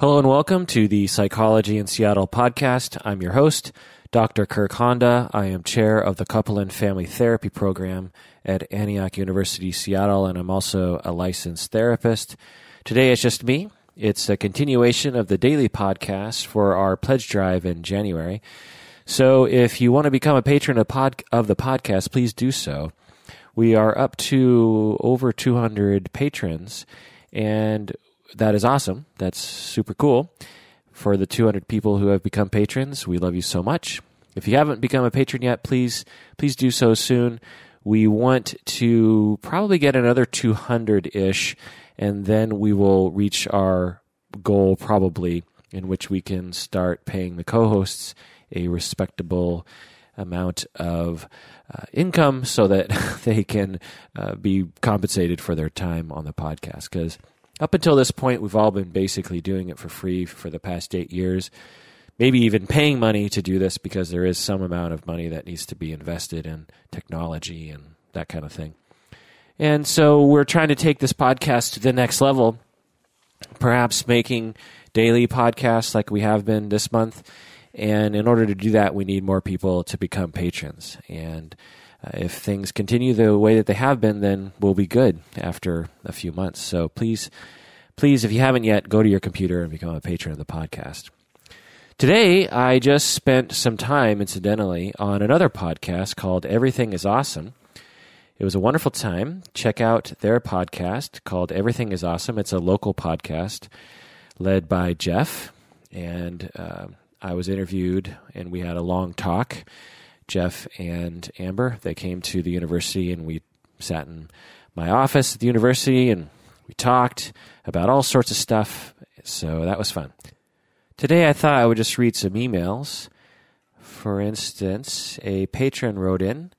Hello and welcome to the Psychology in Seattle podcast. I'm your host, Dr. Kirk Honda. I am chair of the Couple and Family Therapy Program at Antioch University, Seattle, and I'm also a licensed therapist. Today it's just me. It's a continuation of the daily podcast for our pledge drive in January. So if you want to become a patron of, pod, of the podcast, please do so. We are up to over 200 patrons, and that is awesome. That's super cool. For the 200 people who have become patrons, we love you so much. If you haven't become a patron yet, please please do so soon. We want to probably get another 200 ish, and then we will reach our goal probably in which we can start paying the co hosts a respectable amount of uh, income so that they can uh, be compensated for their time on the podcast. Because up until this point, we've all been basically doing it for free for the past eight years, maybe even paying money to do this because there is some amount of money that needs to be invested in technology and that kind of thing. And so we're trying to take this podcast to the next level, perhaps making daily podcasts like we have been this month. And in order to do that, we need more people to become patrons. And uh, if things continue the way that they have been, then we'll be good after a few months. So please, please, if you haven't yet, go to your computer and become a patron of the podcast. Today, I just spent some time, incidentally, on another podcast called Everything is Awesome. It was a wonderful time. Check out their podcast called Everything is Awesome. It's a local podcast led by Jeff. And uh, I was interviewed and we had a long talk Jeff and Amber. They came to the university and we sat in my office at the university and we talked about all sorts of stuff. So that was fun. Today I thought I would just read some emails. For instance, a patron wrote in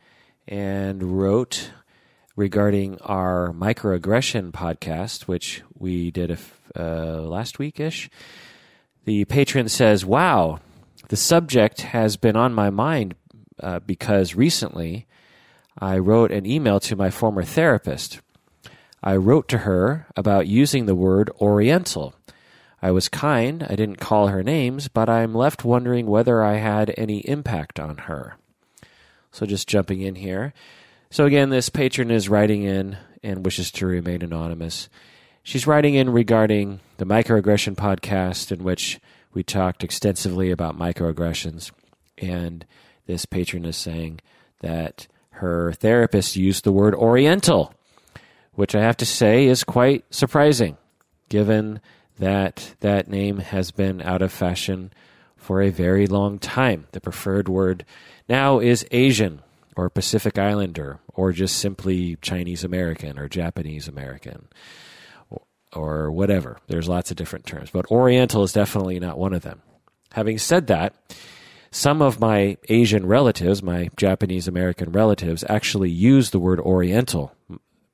and wrote regarding our microaggression podcast, which we did uh, last week ish. The patron says, Wow, the subject has been on my mind uh, because recently I wrote an email to my former therapist. I wrote to her about using the word Oriental. I was kind, I didn't call her names, but I'm left wondering whether I had any impact on her. So just jumping in here. So again, this patron is writing in and wishes to remain anonymous. She's writing in regarding the microaggression podcast in which we talked extensively about microaggressions and this patron is saying that her therapist used the word Oriental, which I have to say is quite surprising, given that that name has been out of fashion for a very long time. The preferred word now is Asian or Pacific Islander or just simply Chinese American or Japanese American or whatever. There's lots of different terms, but Oriental is definitely not one of them. Having said that, some of my Asian relatives, my Japanese American relatives, actually use the word Oriental,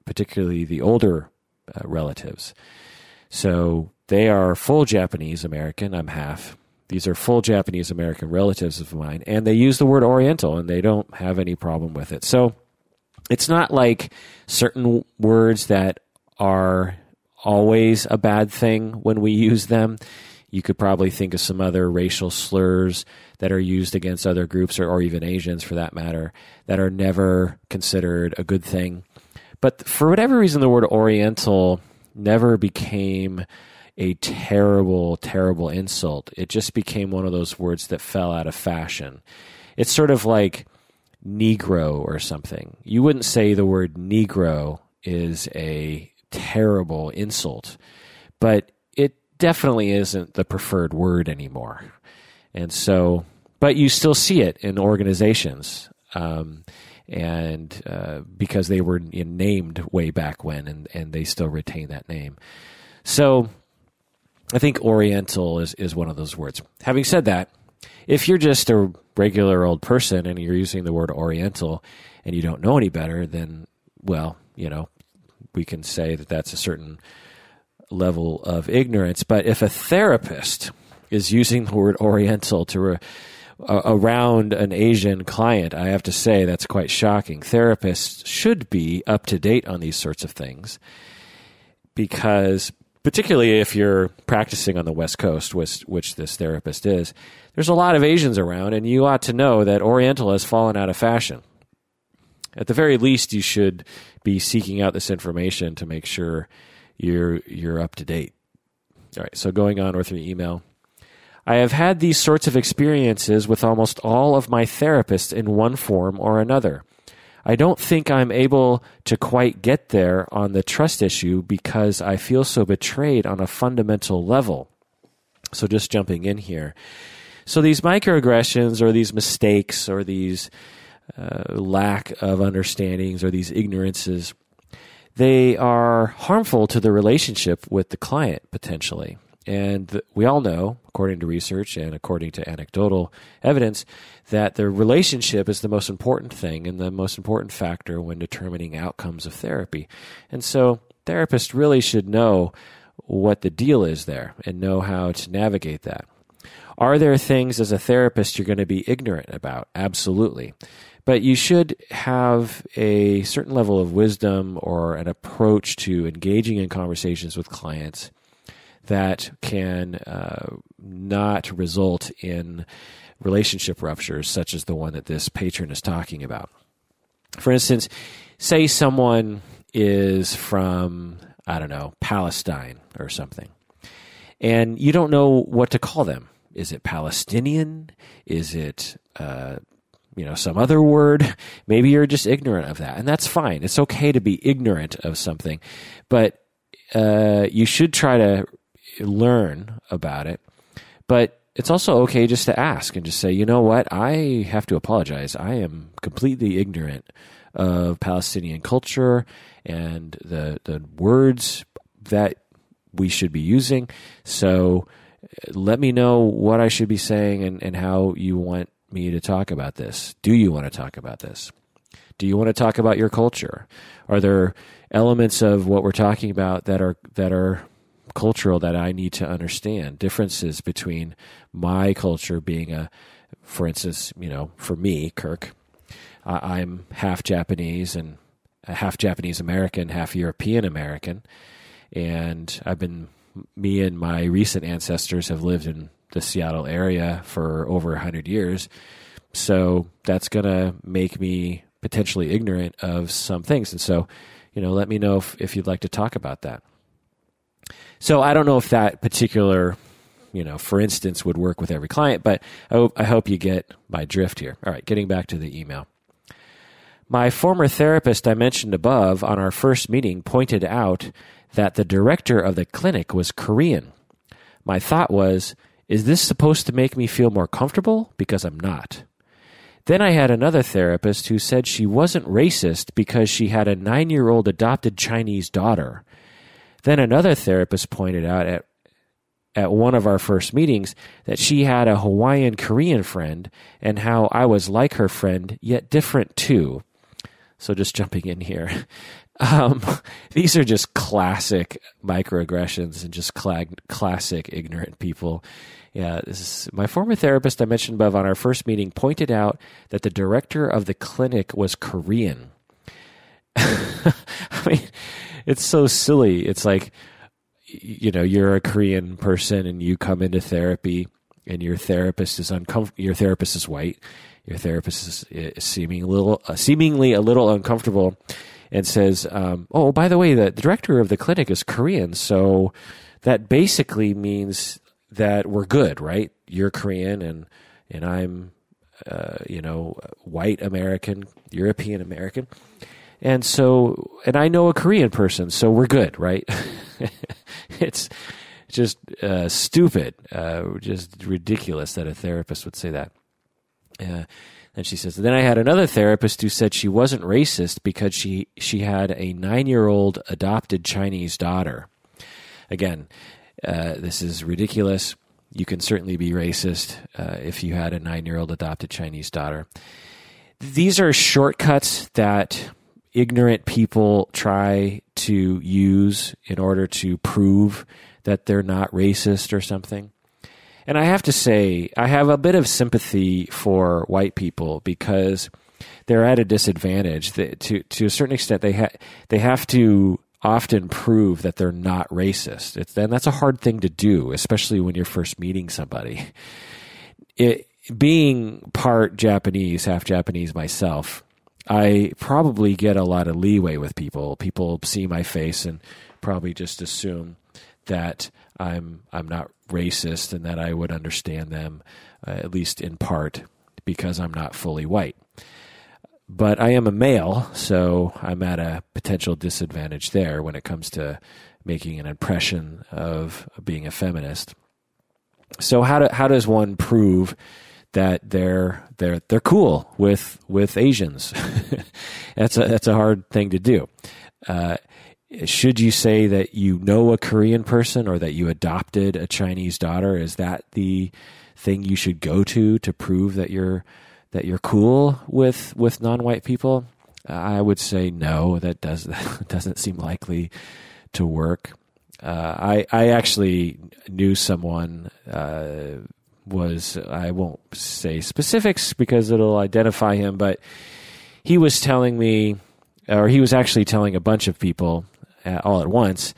particularly the older uh, relatives. So they are full Japanese American. I'm half. These are full Japanese American relatives of mine, and they use the word Oriental, and they don't have any problem with it. So it's not like certain words that are always a bad thing when we use them. You could probably think of some other racial slurs that are used against other groups or, or even Asians for that matter that are never considered a good thing. But for whatever reason, the word Oriental never became a terrible, terrible insult. It just became one of those words that fell out of fashion. It's sort of like Negro or something. You wouldn't say the word Negro is a terrible insult, but definitely isn't the preferred word anymore. And so, but you still see it in organizations. Um, and uh, because they were named way back when, and, and they still retain that name. So I think Oriental is, is one of those words. Having said that, if you're just a regular old person and you're using the word Oriental and you don't know any better, then, well, you know, we can say that that's a certain level of ignorance. But if a therapist is using the word Oriental to re, around an Asian client, I have to say that's quite shocking. Therapists should be up to date on these sorts of things because particularly if you're practicing on the West Coast, which, which this therapist is, there's a lot of Asians around, and you ought to know that Oriental has fallen out of fashion. At the very least, you should be seeking out this information to make sure you're you're up to date. All right, so going on with your email. I have had these sorts of experiences with almost all of my therapists in one form or another. I don't think I'm able to quite get there on the trust issue because I feel so betrayed on a fundamental level. So, just jumping in here. So, these microaggressions or these mistakes or these uh, lack of understandings or these ignorances, they are harmful to the relationship with the client potentially. And we all know, according to research and according to anecdotal evidence, that the relationship is the most important thing and the most important factor when determining outcomes of therapy. And so therapists really should know what the deal is there and know how to navigate that. Are there things as a therapist you're going to be ignorant about? Absolutely. But you should have a certain level of wisdom or an approach to engaging in conversations with clients that can uh, not result in relationship ruptures, such as the one that this patron is talking about. For instance, say someone is from, I don't know, Palestine or something, and you don't know what to call them. Is it Palestinian? Is it, uh, you know, some other word? Maybe you're just ignorant of that, and that's fine. It's okay to be ignorant of something, but uh, you should try to learn about it. But it's also okay just to ask and just say, you know what, I have to apologize. I am completely ignorant of Palestinian culture and the the words that we should be using. So let me know what I should be saying and, and how you want me to talk about this. Do you want to talk about this? Do you want to talk about your culture? Are there elements of what we're talking about that are that are cultural that I need to understand. Differences between my culture being a, for instance, you know, for me, Kirk, I'm half Japanese and half Japanese American, half European American, and I've been me and my recent ancestors have lived in the Seattle area for over a hundred years. So that's gonna make me potentially ignorant of some things, and so you know, let me know if, if you'd like to talk about that. So I don't know if that particular, you know, for instance, would work with every client, but I I hope you get my drift here. All right, getting back to the email. My former therapist I mentioned above on our first meeting pointed out that the director of the clinic was Korean. My thought was, is this supposed to make me feel more comfortable? Because I'm not. Then I had another therapist who said she wasn't racist because she had a nine year old adopted Chinese daughter. Then another therapist pointed out at at one of our first meetings that she had a Hawaiian Korean friend and how I was like her friend, yet different too. So just jumping in here. Um, these are just classic microaggressions and just cl- classic ignorant people. Yeah, this is my former therapist I mentioned above on our first meeting pointed out that the director of the clinic was Korean. I mean, it's so silly. It's like, you know, you're a Korean person and you come into therapy and your therapist is uncomfortable. Your therapist is white. Your therapist is, seeming a little, uh, seemingly a little uncomfortable and says, um, "Oh, by the way, the, director of the clinic is Korean, so that basically means that we're good, right? You're Korean and and I'm, uh, you know, white American, European American." And so, and I know a Korean person, so we're good, right? it's just uh, stupid, uh, just ridiculous that a therapist would say that. Uh, and she says, then I had another therapist who said she wasn't racist because she, she had a nine year old adopted Chinese daughter. Again, uh, this is ridiculous. You can certainly be racist uh, if you had a nine year old adopted Chinese daughter. These are shortcuts that ignorant people try to use in order to prove that they're not racist or something. And I have to say, I have a bit of sympathy for white people because they're at a disadvantage. to to a certain extent, they ha- they have to often prove that they're not racist. It's, and that's a hard thing to do, especially when you're first meeting somebody. It, being part Japanese, half Japanese myself, I probably get a lot of leeway with people. People see my face and probably just assume that I'm I'm not racist and that I would understand them uh, at least in part because I'm not fully white. But I am a male, so I'm at a potential disadvantage there when it comes to making an impression of being a feminist. So how do, how does one prove that they're they're they're cool with with Asians? that's a that's a hard thing to do. Uh, should you say that you know a Korean person or that you adopted a Chinese daughter? Is that the thing you should go to to prove that you're that you're cool with with non-white people? I would say no. That does that doesn't seem likely to work. Uh, I I actually knew someone uh, was I won't say specifics because it'll identify him, but he was telling me, or he was actually telling a bunch of people all at once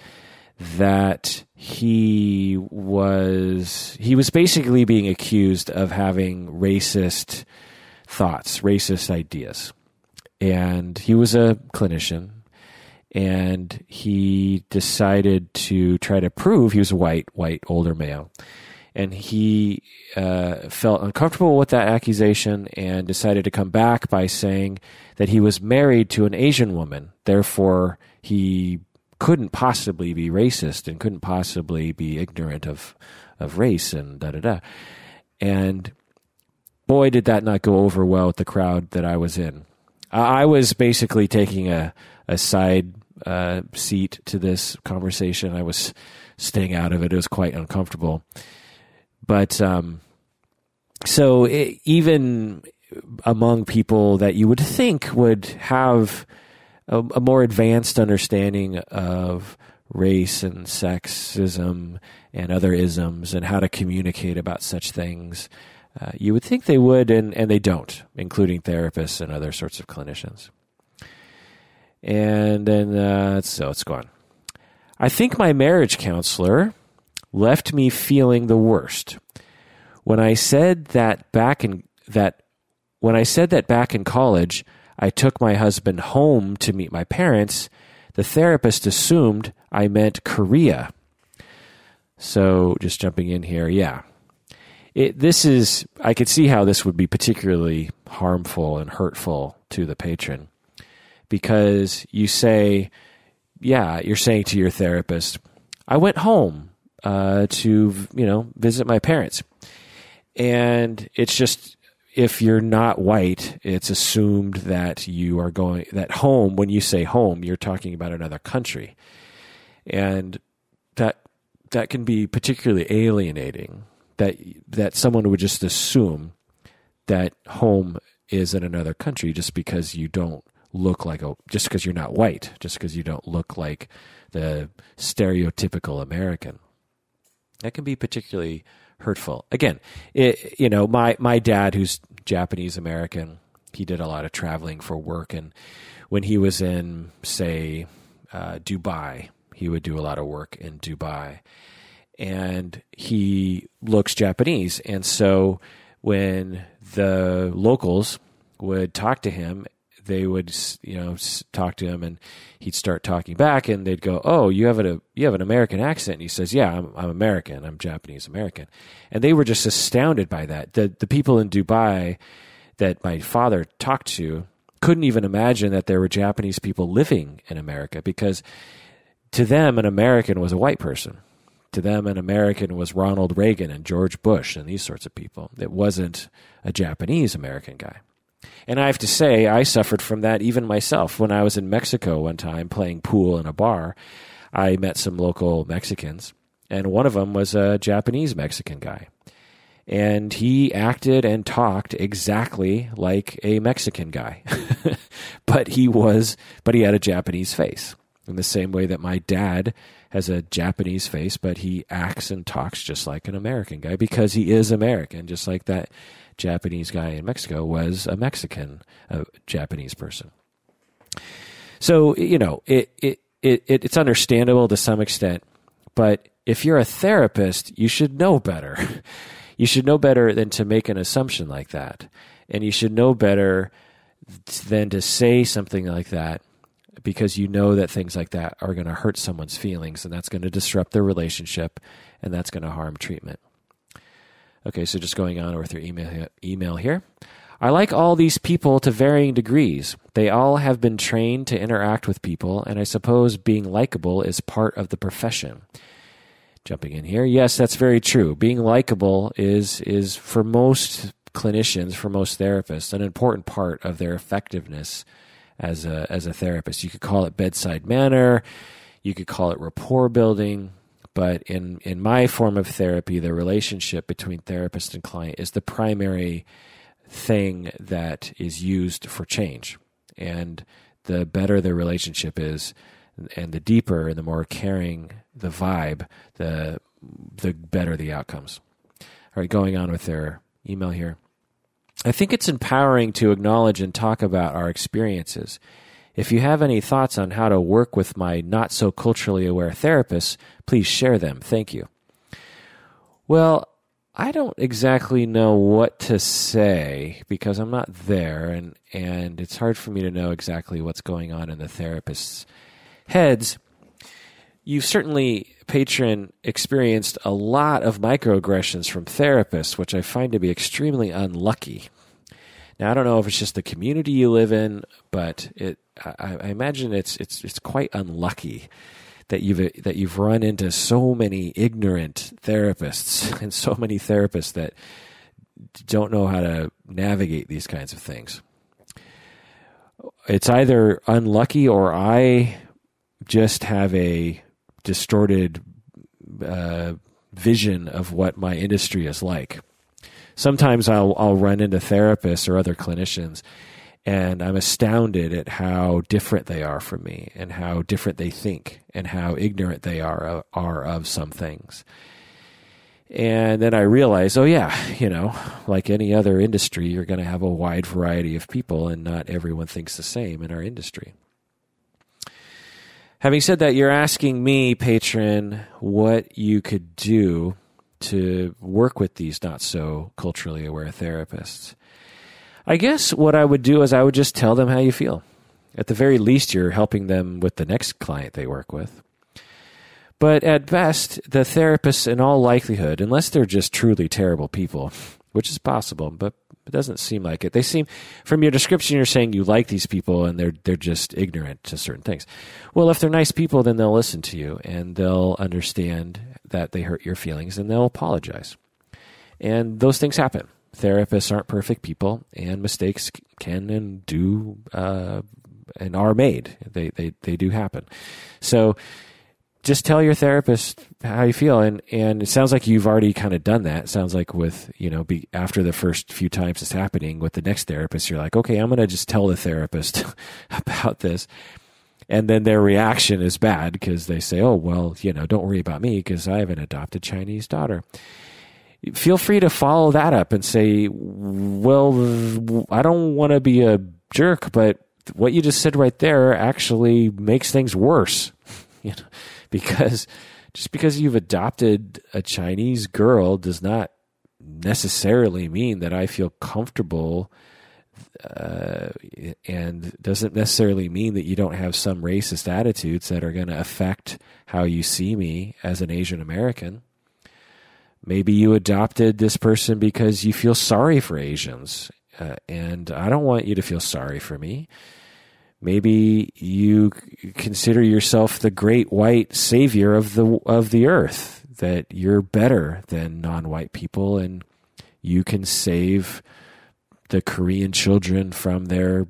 that he was he was basically being accused of having racist thoughts, racist ideas. And he was a clinician and he decided to try to prove he was a white, white older male. And he uh, felt uncomfortable with that accusation and decided to come back by saying that he was married to an Asian woman. Therefore, he couldn't possibly be racist and couldn't possibly be ignorant of of race and da da da. And boy, did that not go over well with the crowd that I was in. I was basically taking a a side uh, seat to this conversation. I was staying out of it. It was quite uncomfortable. But um, so it, even among people that you would think would have a, a more advanced understanding of race and sexism and other isms and how to communicate about such things. Uh, you would think they would, and, and they don't, including therapists and other sorts of clinicians. And then, uh, so it's gone. I think my marriage counselor left me feeling the worst. When I said that back in that when I said that back in college, I took my husband home to meet my parents, the therapist assumed I meant Korea. So, just jumping in here, yeah. It, this is, I could see how this would be particularly harmful and hurtful to the patron because you say, yeah, you're saying to your therapist, I went home uh, to, you know, visit my parents. And it's just if you're not white, it's assumed that you are going that home. When you say home, you're talking about another country, and that that can be particularly alienating. That that someone would just assume that home is in another country just because you don't look like a just because you're not white, just because you don't look like the stereotypical American. That can be particularly hurtful. Again, it, you know, my my dad, who's Japanese American, he did a lot of traveling for work, and when he was in, say, uh, Dubai, he would do a lot of work in Dubai, and he looks Japanese, and so when the locals would talk to him they would you know talk to him and he'd start talking back and they'd go oh you have a you have an american accent. And he says yeah i'm, I'm american. I'm japanese american. And they were just astounded by that. The the people in dubai that my father talked to couldn't even imagine that there were japanese people living in america because to them an american was a white person. To them an american was ronald reagan and george bush and these sorts of people. It wasn't a japanese american guy and I have to say, I suffered from that even myself. When I was in Mexico one time playing pool in a bar, I met some local Mexicans, and one of them was a Japanese Mexican guy. And he acted and talked exactly like a Mexican guy. but he was, but he had a Japanese face. In the same way that my dad has a Japanese face, but he acts and talks just like an American guy because he is American, just like that Japanese guy in Mexico was a Mexican a Japanese person. So you know it it it, it, it's understandable to some extent, but if you're a therapist, you should know better. you should know better than to make an assumption like that. And you should know better than to say something like that because you know that things like that are going to hurt someone's feelings and that's going to disrupt their relationship and that's going to harm treatment. Okay, so just going on with your email email here. I like all these people to varying degrees. They all have been trained to interact with people, and I suppose being likable is part of the profession. Jumping in here, yes, that's very true. Being likable is is for most clinicians, for most therapists, an important part of their effectiveness as a as a therapist. You could call it bedside manner, you could call it rapport building, but in in my form of therapy, the relationship between therapist and client is the primary thing that is used for change. And the better the relationship is, and the deeper and the more caring the vibe, the the better the outcomes. All right, going on with their email here. I think it's empowering to acknowledge and talk about our experiences. If you have any thoughts on how to work with my not so culturally aware therapists, please share them. Thank you. Well, I don't exactly know what to say because I'm not there and, and it's hard for me to know exactly what's going on in the therapist's heads. You've certainly, patron, experienced a lot of microaggressions from therapists, which I find to be extremely unlucky. Now I don't know if it's just the community you live in, but it I, I imagine it's it's it's quite unlucky that you've that you've run into so many ignorant therapists and so many therapists that don't know how to navigate these kinds of things. It's either unlucky or I just have a distorted uh, vision of what my industry is like. Sometimes I'll I'll run into therapists or other clinicians and I'm astounded at how different they are from me and how different they think and how ignorant they are uh, are of some things. And then I realize, oh yeah, you know, like any other industry, you're going to have a wide variety of people and not everyone thinks the same in our industry. Having said that, you're asking me, patron, what you could do to work with these not so culturally aware therapists. I guess what I would do is I would just tell them how you feel. At the very least, you're helping them with the next client they work with. But at best, the therapists, in all likelihood, unless they're just truly terrible people, which is possible, but it doesn't seem like it. They seem, from your description, you're saying you like these people and they're they're just ignorant to certain things. Well, if they're nice people, then they'll listen to you and they'll understand that they hurt your feelings and they'll apologize. And those things happen therapists aren't perfect people, and mistakes can and do uh, and are made. They, they they do happen. So just tell your therapist how you feel, and and it sounds like you've already kind of done that. It sounds like with you know, be after the first few times it's happening with the next therapist, you're like, okay, I'm going to just tell the therapist about this. And then their reaction is bad because they say, oh, well, you know, don't worry about me because I have an adopted Chinese daughter feel free to follow that up and say, well, I don't want to be a jerk, but what you just said right there actually makes things worse. you know, because just because you've adopted a Chinese girl does not necessarily mean that I feel comfortable uh, and doesn't necessarily mean that you don't have some racist attitudes that are going to affect how you see me as an Asian American. Maybe you adopted this person because you feel sorry for Asians. Uh, and I don't want you to feel sorry for me. Maybe you consider yourself the great white savior of the of the earth that you're better than non-white people and you can save the Korean children from their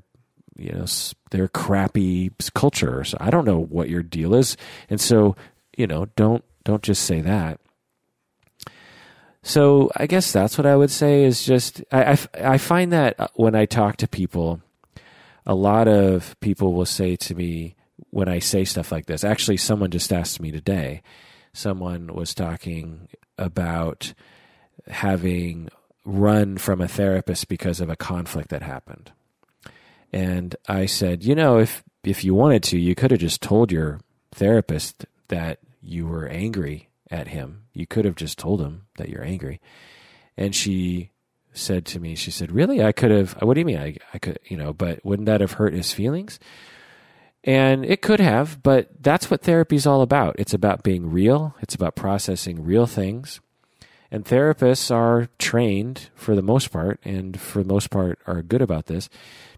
you know their crappy culture. So I don't know what your deal is. And so, you know, don't don't just say that. So I guess that's what I would say is just I, I, I find that uh, when I talk to people, a lot of people will say to me when I say stuff like this. Actually, someone just asked me today. Someone was talking about having run from a therapist because of a conflict that happened. And I said, you know, if if you wanted to, you could have just told your therapist that you were angry at him. You could have just told him that you're angry. And she said to me, she said, Really? I could have, what do you mean? I, I could, you know, but wouldn't that have hurt his feelings? And it could have, but that's what therapy is all about. It's about being real, it's about processing real things. And therapists are trained for the most part, and for the most part are good about this,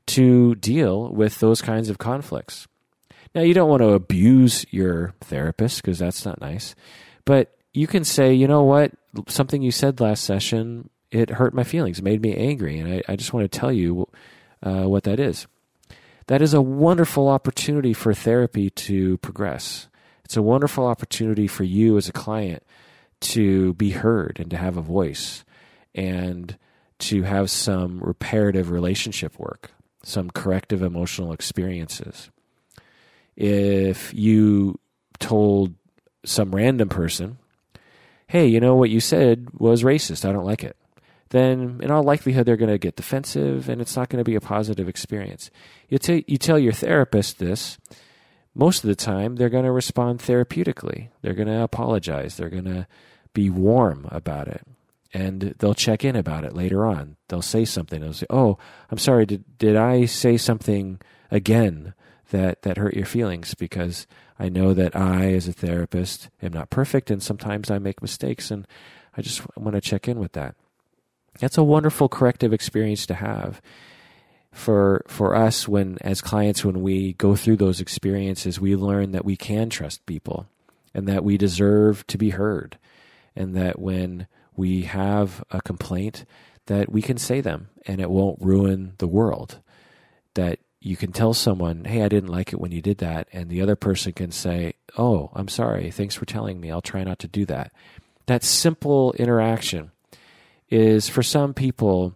to deal with those kinds of conflicts. Now, you don't want to abuse your therapist because that's not nice, but you can say, you know what, something you said last session, it hurt my feelings, made me angry, and I, I just want to tell you uh, what that is. That is a wonderful opportunity for therapy to progress. It's a wonderful opportunity for you as a client to be heard and to have a voice and to have some reparative relationship work, some corrective emotional experiences. If you told some random person, hey, you know what you said was racist, I don't like it, then in all likelihood they're going to get defensive and it's not going to be a positive experience. You, t- you tell your therapist this, most of the time they're going to respond therapeutically. They're going to apologize. They're going to be warm about it. And they'll check in about it later on. They'll say something. They'll say, "Oh, I'm sorry. Did did I say something again that that hurt your feelings? Because I know that I, as a therapist, am not perfect, and sometimes I make mistakes, and I just want to check in with that." That's a wonderful corrective experience to have for for us when as clients when we go through those experiences we learn that we can trust people and that we deserve to be heard and that when we have a complaint that we can say them and it won't ruin the world. That you can tell someone hey i didn't like it when you did that and the other person can say oh i'm sorry. Thanks for telling me. I'll try not to do that. That simple interaction is for some people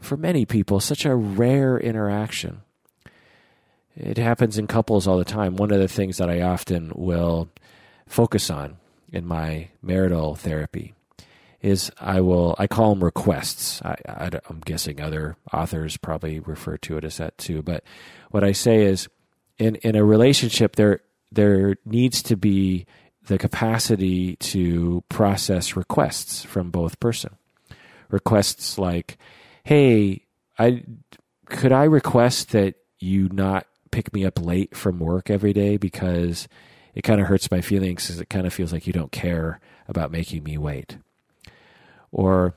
for many people such a rare interaction it happens in couples all the time one of the things that i often will focus on in my marital therapy is I will I call them requests. I, am guessing other authors probably refer to it as that too. But what I say is, in in a relationship, there there needs to be the capacity to process requests from both person. Requests like, "Hey, I could I request that you not pick me up late from work every day because." it kind of hurts my feelings because it kind of feels like you don't care about making me wait. Or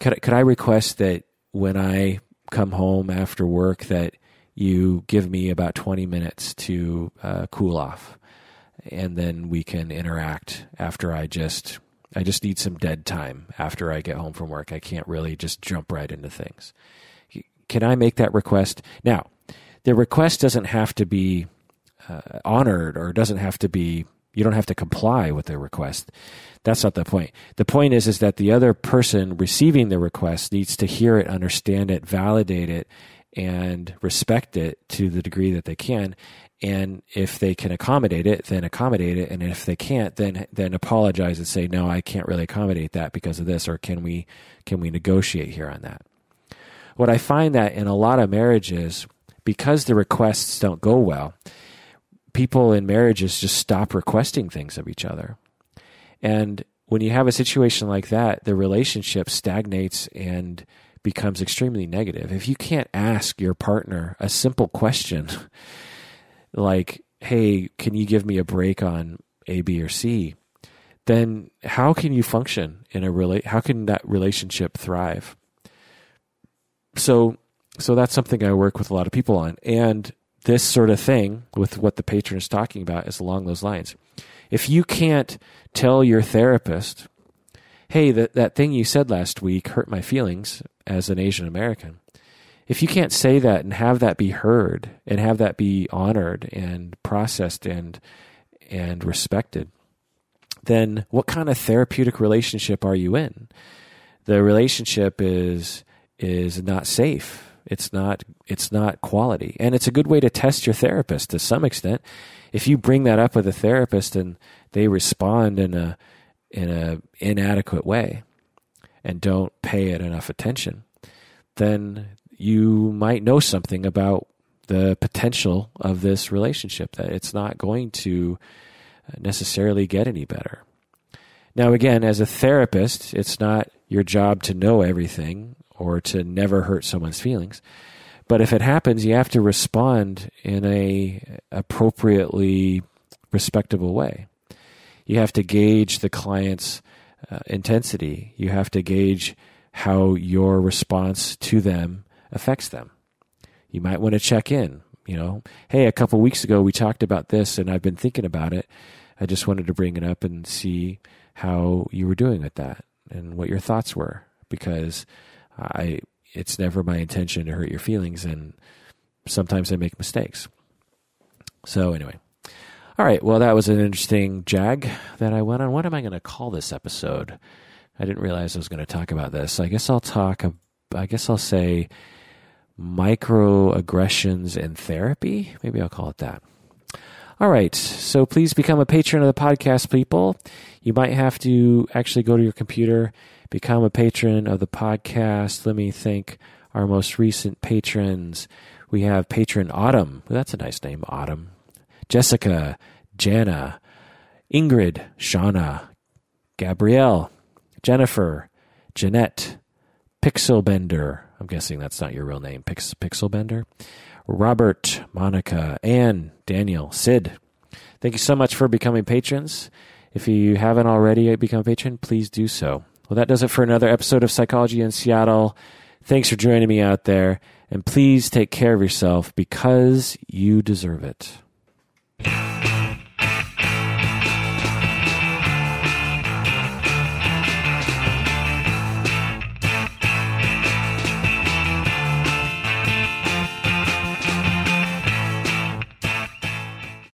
could I, could I request that when I come home after work that you give me about 20 minutes to uh, cool off and then we can interact after I just I just need some dead time after I get home from work. I can't really just jump right into things. Can I make that request? Now, the request doesn't have to be uh, honored or doesn't have to be you don't have to comply with the request that's not the point the point is is that the other person receiving the request needs to hear it understand it validate it and respect it to the degree that they can and if they can accommodate it then accommodate it and if they can't then then apologize and say no I can't really accommodate that because of this or can we can we negotiate here on that what I find that in a lot of marriages because the requests don't go well people in marriages just stop requesting things of each other. And when you have a situation like that, the relationship stagnates and becomes extremely negative. If you can't ask your partner a simple question like, hey, can you give me a break on A, B, or C? Then how can you function in a rela- how can that relationship thrive? So so that's something I work with a lot of people on. And this sort of thing with what the patron is talking about is along those lines. If you can't tell your therapist, hey, that, that thing you said last week hurt my feelings as an Asian American, if you can't say that and have that be heard and have that be honored and processed and and respected, then what kind of therapeutic relationship are you in? The relationship is is not safe it's not it's not quality. And it's a good way to test your therapist to some extent. If you bring that up with a therapist and they respond in a in a inadequate way and don't pay it enough attention, then you might know something about the potential of this relationship, that it's not going to necessarily get any better. Now, again, as a therapist, it's not your job to know everything or to never hurt someone's feelings. But if it happens, you have to respond in a appropriately respectable way. You have to gauge the client's uh, intensity. You have to gauge how your response to them affects them. You might want to check in. You know, hey, a couple weeks ago we talked about this, and I've been thinking about it. I just wanted to bring it up and see how you were doing with that and what your thoughts were, because I it's never my intention to hurt your feelings, and sometimes I make mistakes. So anyway, all right. Well, that was an interesting jag that I went on. What am I going to call this episode? I didn't realize I was going to talk about this. I guess I'll talk. I guess I'll say microaggressions in therapy. Maybe I'll call it that. All right. So please become a patron of the podcast, people. You might have to actually go to your computer, become a patron of the podcast. Let me think. Our most recent patrons. We have patron Autumn. Well, that's a nice name, Autumn. Jessica, Jana, Ingrid, Shauna, Gabrielle, Jennifer, Jeanette, Pixelbender. I'm guessing that's not your real name. Pix, Pixelbender. Robert, Monica, Anne, Daniel, Sid. Thank you so much for becoming patrons. If you haven't already become a patron, please do so. Well, that does it for another episode of Psychology in Seattle. Thanks for joining me out there. And please take care of yourself because you deserve it.